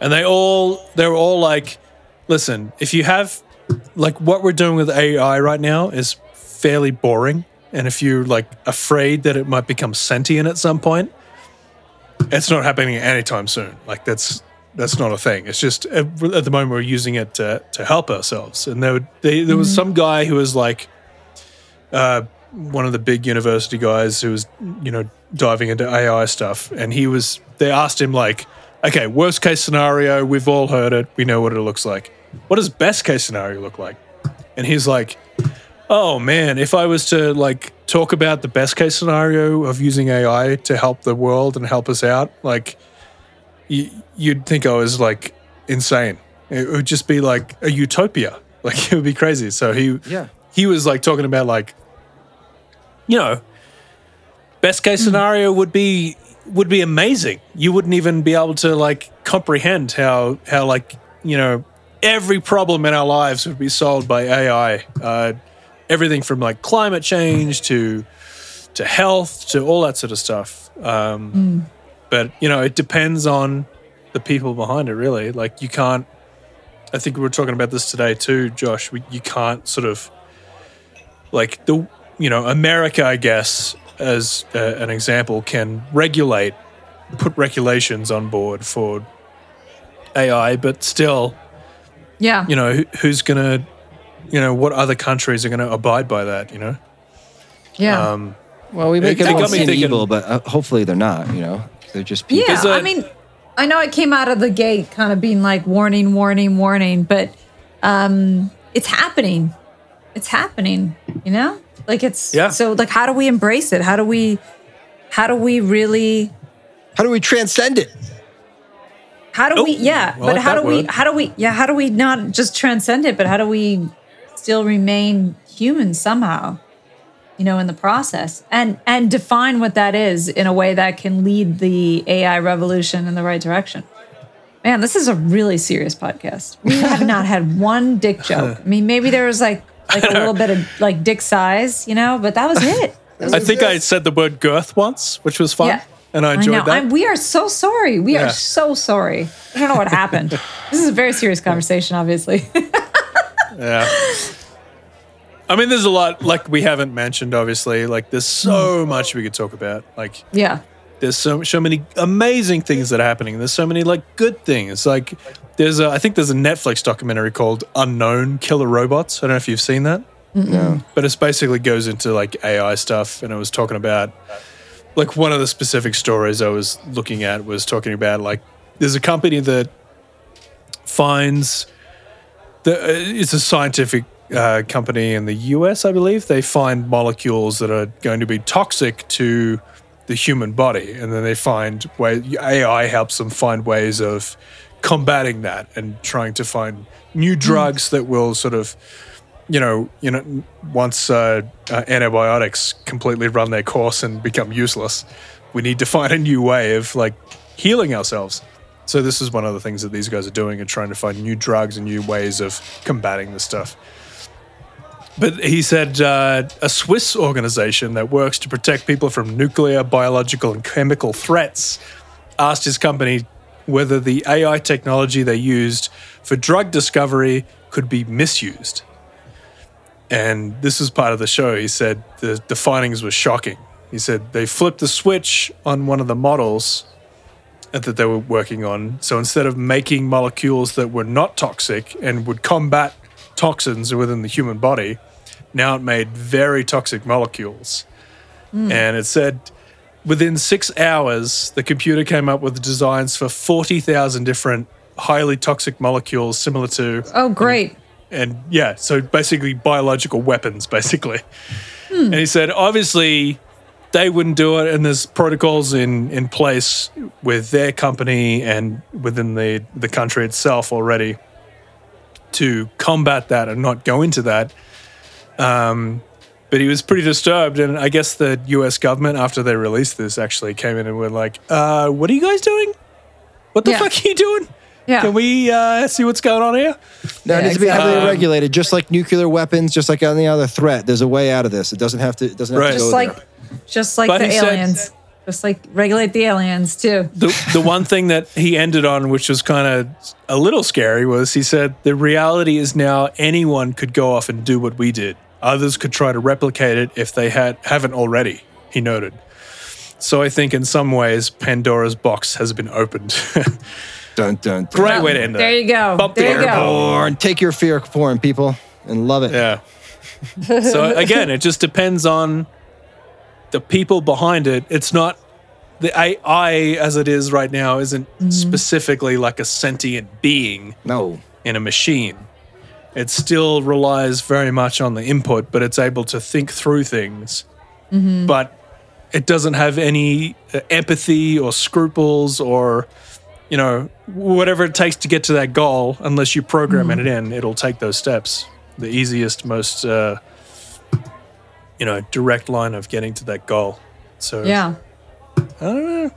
and they all they're all like, listen, if you have like what we're doing with AI right now is fairly boring, and if you're like afraid that it might become sentient at some point, it's not happening anytime soon. Like that's that's not a thing. It's just at, the moment we're using it to to help ourselves. And there they, there was some guy who was like, uh, one of the big university guys who was you know diving into AI stuff, and he was they asked him like, okay, worst case scenario, we've all heard it, we know what it looks like. What does best case scenario look like? And he's like, oh man, if I was to like talk about the best case scenario of using AI to help the world and help us out, like y- you'd think I was like insane. It would just be like a utopia. Like (laughs) it would be crazy. So he Yeah. he was like talking about like you know best case scenario would be would be amazing. You wouldn't even be able to like comprehend how how like you know every problem in our lives would be solved by AI. Uh, everything from like climate change to to health to all that sort of stuff. Um, But you know, it depends on the people behind it. Really, like you can't. I think we were talking about this today too, Josh. We, you can't sort of like the you know America, I guess, as uh, an example, can regulate, put regulations on board for AI, but still, Yeah. you know, who, who's gonna, you know, what other countries are gonna abide by that? You know, yeah. um, Well, we make It- it everyone got me seem thinking- evil, but uh, hopefully they're not. You know, they're just people. Yeah, Is I mean, I know it came out of the gate kind of being like warning, warning, warning, but um it's happening. It's happening, you know? Like it's Yeah. so like how do we embrace it? How do we how do we really How do we transcend it? how do Oh, we yeah, I but like how that do we how do we yeah, how do we not just transcend it, but how do we still remain human somehow? You know, in the process. And and define what that is in a way that can lead the AI revolution in the right direction. Man, this is a really serious podcast. We have not had one dick joke. (laughs) I mean, maybe there was like like a little bit of like dick size, you know, but that was (laughs) it. I think I said the word girth once, which was fun, Yeah. and I enjoyed know. that. I'm- we are so sorry. We Yeah. are so sorry. I don't know what happened. (laughs) this is a very serious conversation, obviously. (laughs) Yeah. I mean, there's a lot like we haven't mentioned. Obviously, like there's so much we could talk about. Like yeah. There's so so many amazing things that are happening. There's so many like good things. Like there's a I think there's a Netflix documentary called Unknown Killer Robots. I don't know if you've seen that. No. but it's basically goes into like AI stuff, and it was talking about like one of the specific stories I was looking at was talking about like there's a company that finds the uh, it's a scientific uh, company in the US, I believe. They find molecules that are going to be toxic to the human body, and then they find way AI helps them find ways of combating that and trying to find new drugs that will sort of you know, you know, once uh, uh, antibiotics completely run their course and become useless, we need to find a new way of like healing ourselves. So this is one of the things that these guys are doing and trying to find new drugs and new ways of combating this stuff. But he said uh, a Swiss organization that works to protect people from nuclear, biological, and chemical threats asked his company whether the AI technology they used for drug discovery could be misused. And this was part of the show. He said the, the findings were shocking. He said they flipped the switch on one of the models that they were working on. So instead of making molecules that were not toxic and would combat toxins within the human body, now it made very toxic molecules. Hmm. And it said within six hours, the computer came up with designs for 40,000 different highly toxic molecules similar to Oh, great. and yeah, so basically biological weapons, basically. Hmm. And he said, obviously, they wouldn't do it, and there's protocols in in place with their company and within the the country itself already to combat that and not go into that. Um, but he was pretty disturbed, and I guess the U.S. government, after they released this, actually came in and were like, uh, "What are you guys doing? What the Yeah. fuck are you doing? Yeah. Can we uh, see what's going on here?" No, it Yeah, needs to be exactly. heavily regulated, just like nuclear weapons, just like any other threat. There's a way out of this. It doesn't have to. It doesn't have Right. to just go like there. just like But the he said- aliens. Just like regulate the aliens too. the the one thing that he ended on, which was kind of a little scary, was he said the reality is now anyone could go off and do what we did. Others could try to replicate it if they had haven't already. He noted. So I think in some ways Pandora's box has been opened. Don't (laughs) dun, dun, dun. Great way to end There you go. Bump the there you go. Airborne. Take your fear porn, people, and love it. Yeah. so (laughs) again, it just depends on the people behind it. It's not the AI as it is right now isn't specifically like a sentient being. No. in a machine. It still relies very much on the input, but it's able to think through things. But it doesn't have any uh, empathy or scruples or, you know, whatever it takes to get to that goal. Unless you program it in, it'll take those steps. The easiest, most, uh, you know, direct line of getting to that goal. So Yeah. I don't know.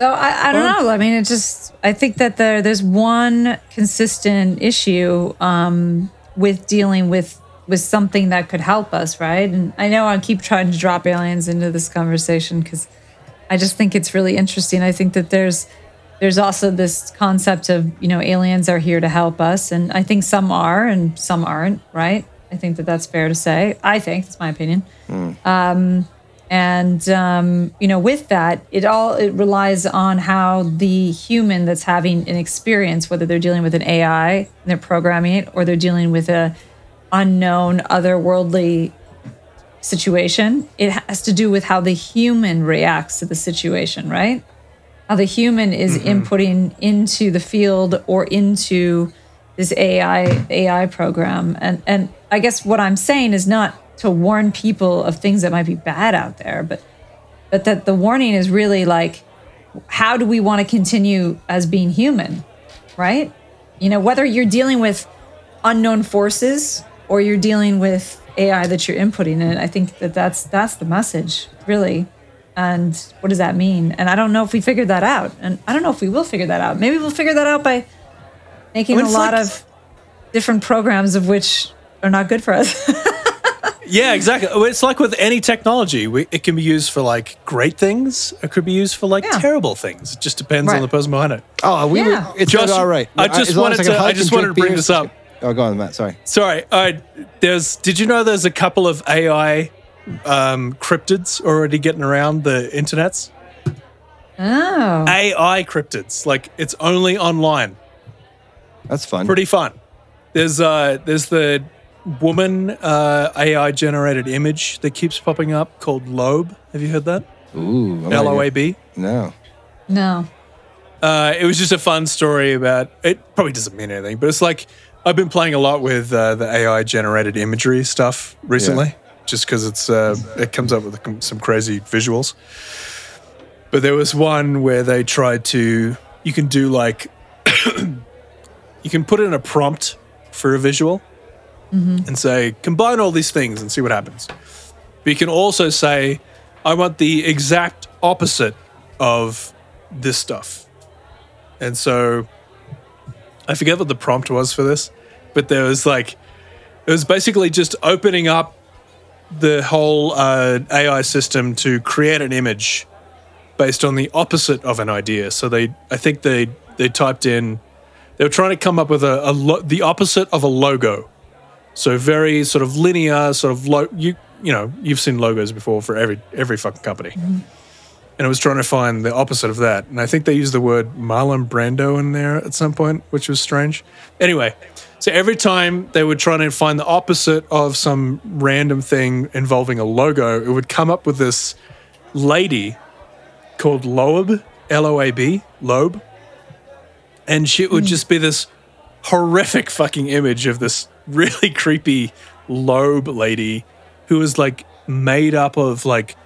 So I, I don't know. I mean, it just I think that there there's one consistent issue um, with dealing with with something that could help us, right? And I know I keep trying to drop aliens into this conversation because I just think it's really interesting. I think that there's there's also this concept of you know aliens are here to help us, and I think some are and some aren't, right? I think that that's fair to say. I think that's my opinion hmm. um, and um, you know with that it all it relies on how the human that's having an experience whether they're dealing with an ai and they're programming it or they're dealing with a unknown otherworldly situation it has to do with how the human reacts to the situation right how the human is mm-hmm. inputting into the field or into this AI AI program. And and I guess what I'm saying is not to warn people of things that might be bad out there, but but that the warning is really like how do we want to continue as being human, right? You know, whether you're dealing with unknown forces or you're dealing with AI that you're inputting in, I think that that's that's the message, really. And what does that mean? And I don't know if we figured that out. And I don't know if we will figure that out. Maybe we'll figure that out by making a lot like- of different programs of which are not good for us. (laughs) Yeah, exactly. It's like with any technology. We, it can be used for like great things. It could be used for like Yeah. terrible things. It just depends Right. on the person behind it. Oh, we Yeah. were. It's Josh, all right. I just as long as wanted to- I just wanted to bring beers, this up. Oh, go on, Matt. Sorry. Sorry, uh, there's. Did you know there's a couple of AI um, cryptids already getting around the internets? oh. AI cryptids, like it's only online. That's fun. Pretty fun. There's uh, there's the woman uh, AI generated image that keeps popping up called Loab. Have you heard that? Ooh. I'm L not O A even- B. No. No. Uh, it was just a fun story about. It probably doesn't mean anything, but it's like I've been playing a lot with uh, the AI generated imagery stuff recently, just because it's uh, it comes up with some crazy visuals. But there was one where they tried to. You can do like. (coughs) you can put in a prompt for a visual and say combine all these things and see what happens. But you can also say, I want the exact opposite of this stuff. And so I forget what the prompt was for this, but there was like, it was basically just opening up the whole uh, AI system to create an image based on the opposite of an idea. So they, I think they, they typed in, they were trying to come up with a, a lo- the opposite of a logo. So very sort of linear, sort of lo- you you know you've seen logos before for every every fucking company, mm-hmm. and it was trying to find the opposite of that. And I think they used the word Marlon Brando in there at some point, which was strange. Anyway, so every time they were trying to find the opposite of some random thing involving a logo, it would come up with this lady called Loab, L O A B, Loab, and she would mm. just be this horrific fucking image of this really (laughs) creepy Loab lady who was like made up of like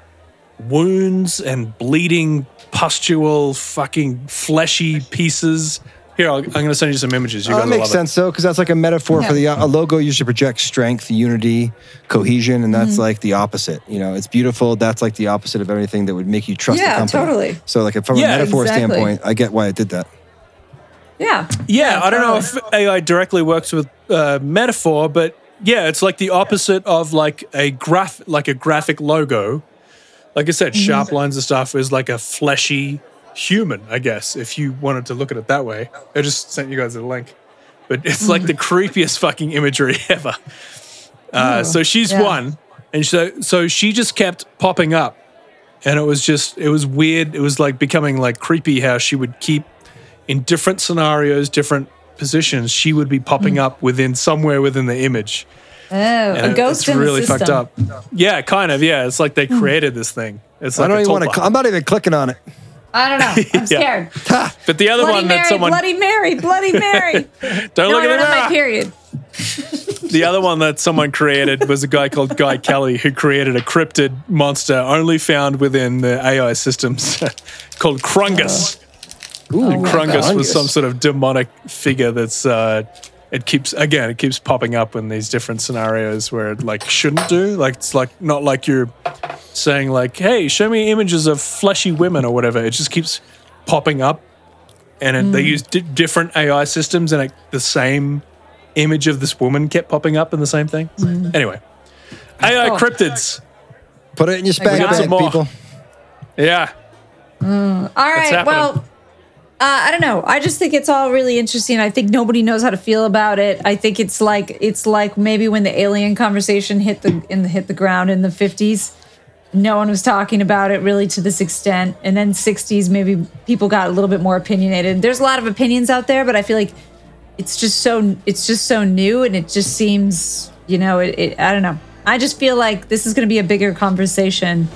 wounds and bleeding, pustule, fucking fleshy pieces. Here, I'll, I'm going to send you some images. You Oh, that makes love sense though, because that's like a metaphor for the a logo usually projects strength, unity, cohesion, and that's Mhm. like the opposite. You know, it's beautiful. That's like the opposite of everything that would make you trust Yeah, the company. totally. So, like from Yeah, a metaphor exactly. standpoint, I get why it did that. Yeah. Yeah, I don't know if AI directly works with uh, metaphor, but yeah, it's like the opposite of like a graph, like a graphic logo. Like I said, sharp lines and stuff is like a fleshy human, I guess, if you wanted to look at it that way. I just sent you guys a link, but it's like the (laughs) creepiest fucking imagery (laughs) ever. Uh, so she's yeah. one, and so so she just kept popping up, and it was just it was weird. It was like becoming like creepy how she would keep in different scenarios, different positions. She would be popping mm. up within somewhere within the image. Oh, And a ghost it's in really the system. fucked up. Yeah, kind of. Yeah, it's like they hmm. created this thing. It's like I don't even want to. tulpa. I'm not even clicking on it. I don't know. (laughs) I'm scared. (laughs) But the other Bloody one Mary, that someone Bloody Mary, Bloody Mary. (laughs) don't no, look I don't at have my period. The other one that someone created was a guy called Guy Kelly who created a cryptid monster only found within the AI systems called Crungus. Oh. Ooh, oh, and Crungus was some sort of demonic figure that's uh it keeps again it keeps popping up in these different scenarios where it like shouldn't do. Like it's like not like you're saying like hey show me images of fleshy women or whatever. It just keeps popping up and it, they hmm. use di- different AI systems and it, the same image of this woman kept popping up in the same thing. Hmm. Anyway AI Cool. Oh. cryptids. Put it in your spank got bag, people. yeah. Hmm. All right. Well, uh, I don't know. I just think it's all really interesting. I think nobody knows how to feel about it. I think it's like it's like maybe when the alien conversation hit the in the hit the ground in the fifties. No one was talking about it really to this extent. And then 60s, maybe people got a little bit more opinionated. There's a lot of opinions out there, but I feel like it's just so it's just so new and it just seems, you know, it, it I don't know. I just feel like this is going to be a bigger conversation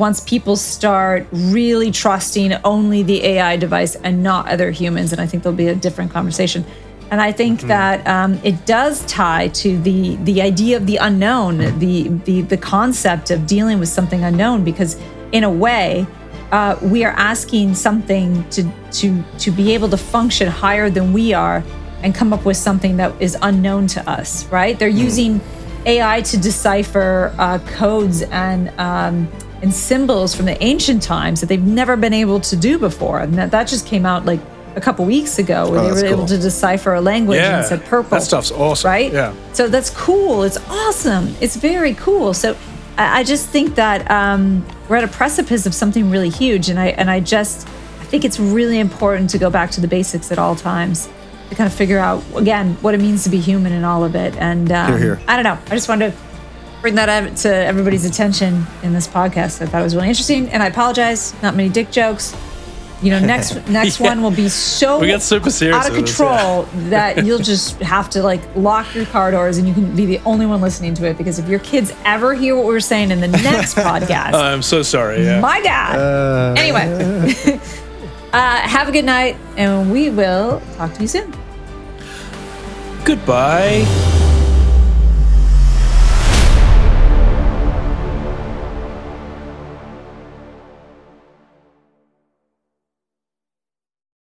once people start really trusting only the AI device and not other humans. And I think there'll be a different conversation. And I think that um, it does tie to the the idea of the unknown, the the the concept of dealing with something unknown, because in a way, uh, we are asking something to to to be able to function higher than we are and come up with something that is unknown to us. Right? They're using AI to decipher uh, codes and um, and symbols from the ancient times that they've never been able to do before, and that, that just came out like a couple weeks ago, where Oh, they were that's able to decipher a language Yeah, and said purple. that stuff's awesome. right? Yeah. So that's cool. It's awesome. It's very cool. So I, I just think that um, we're at a precipice of something really huge, and I and I just I think it's really important to go back to the basics at all times to kind of figure out again what it means to be human in all of it. And um, Hear, hear. I don't know. I just wanted to bring that up to everybody's attention in this podcast. I thought it was really interesting, and I apologize. Not many dick jokes. You know, next (laughs) next Yeah. one will be so We get super serious out of with this, control that you'll just have to like lock your car doors and you can be the only one listening to it because if your kids ever hear what we're saying in the next (laughs) podcast, I'm so sorry yeah my God. anyway, (laughs) uh, have a good night and we will talk to you soon. goodbye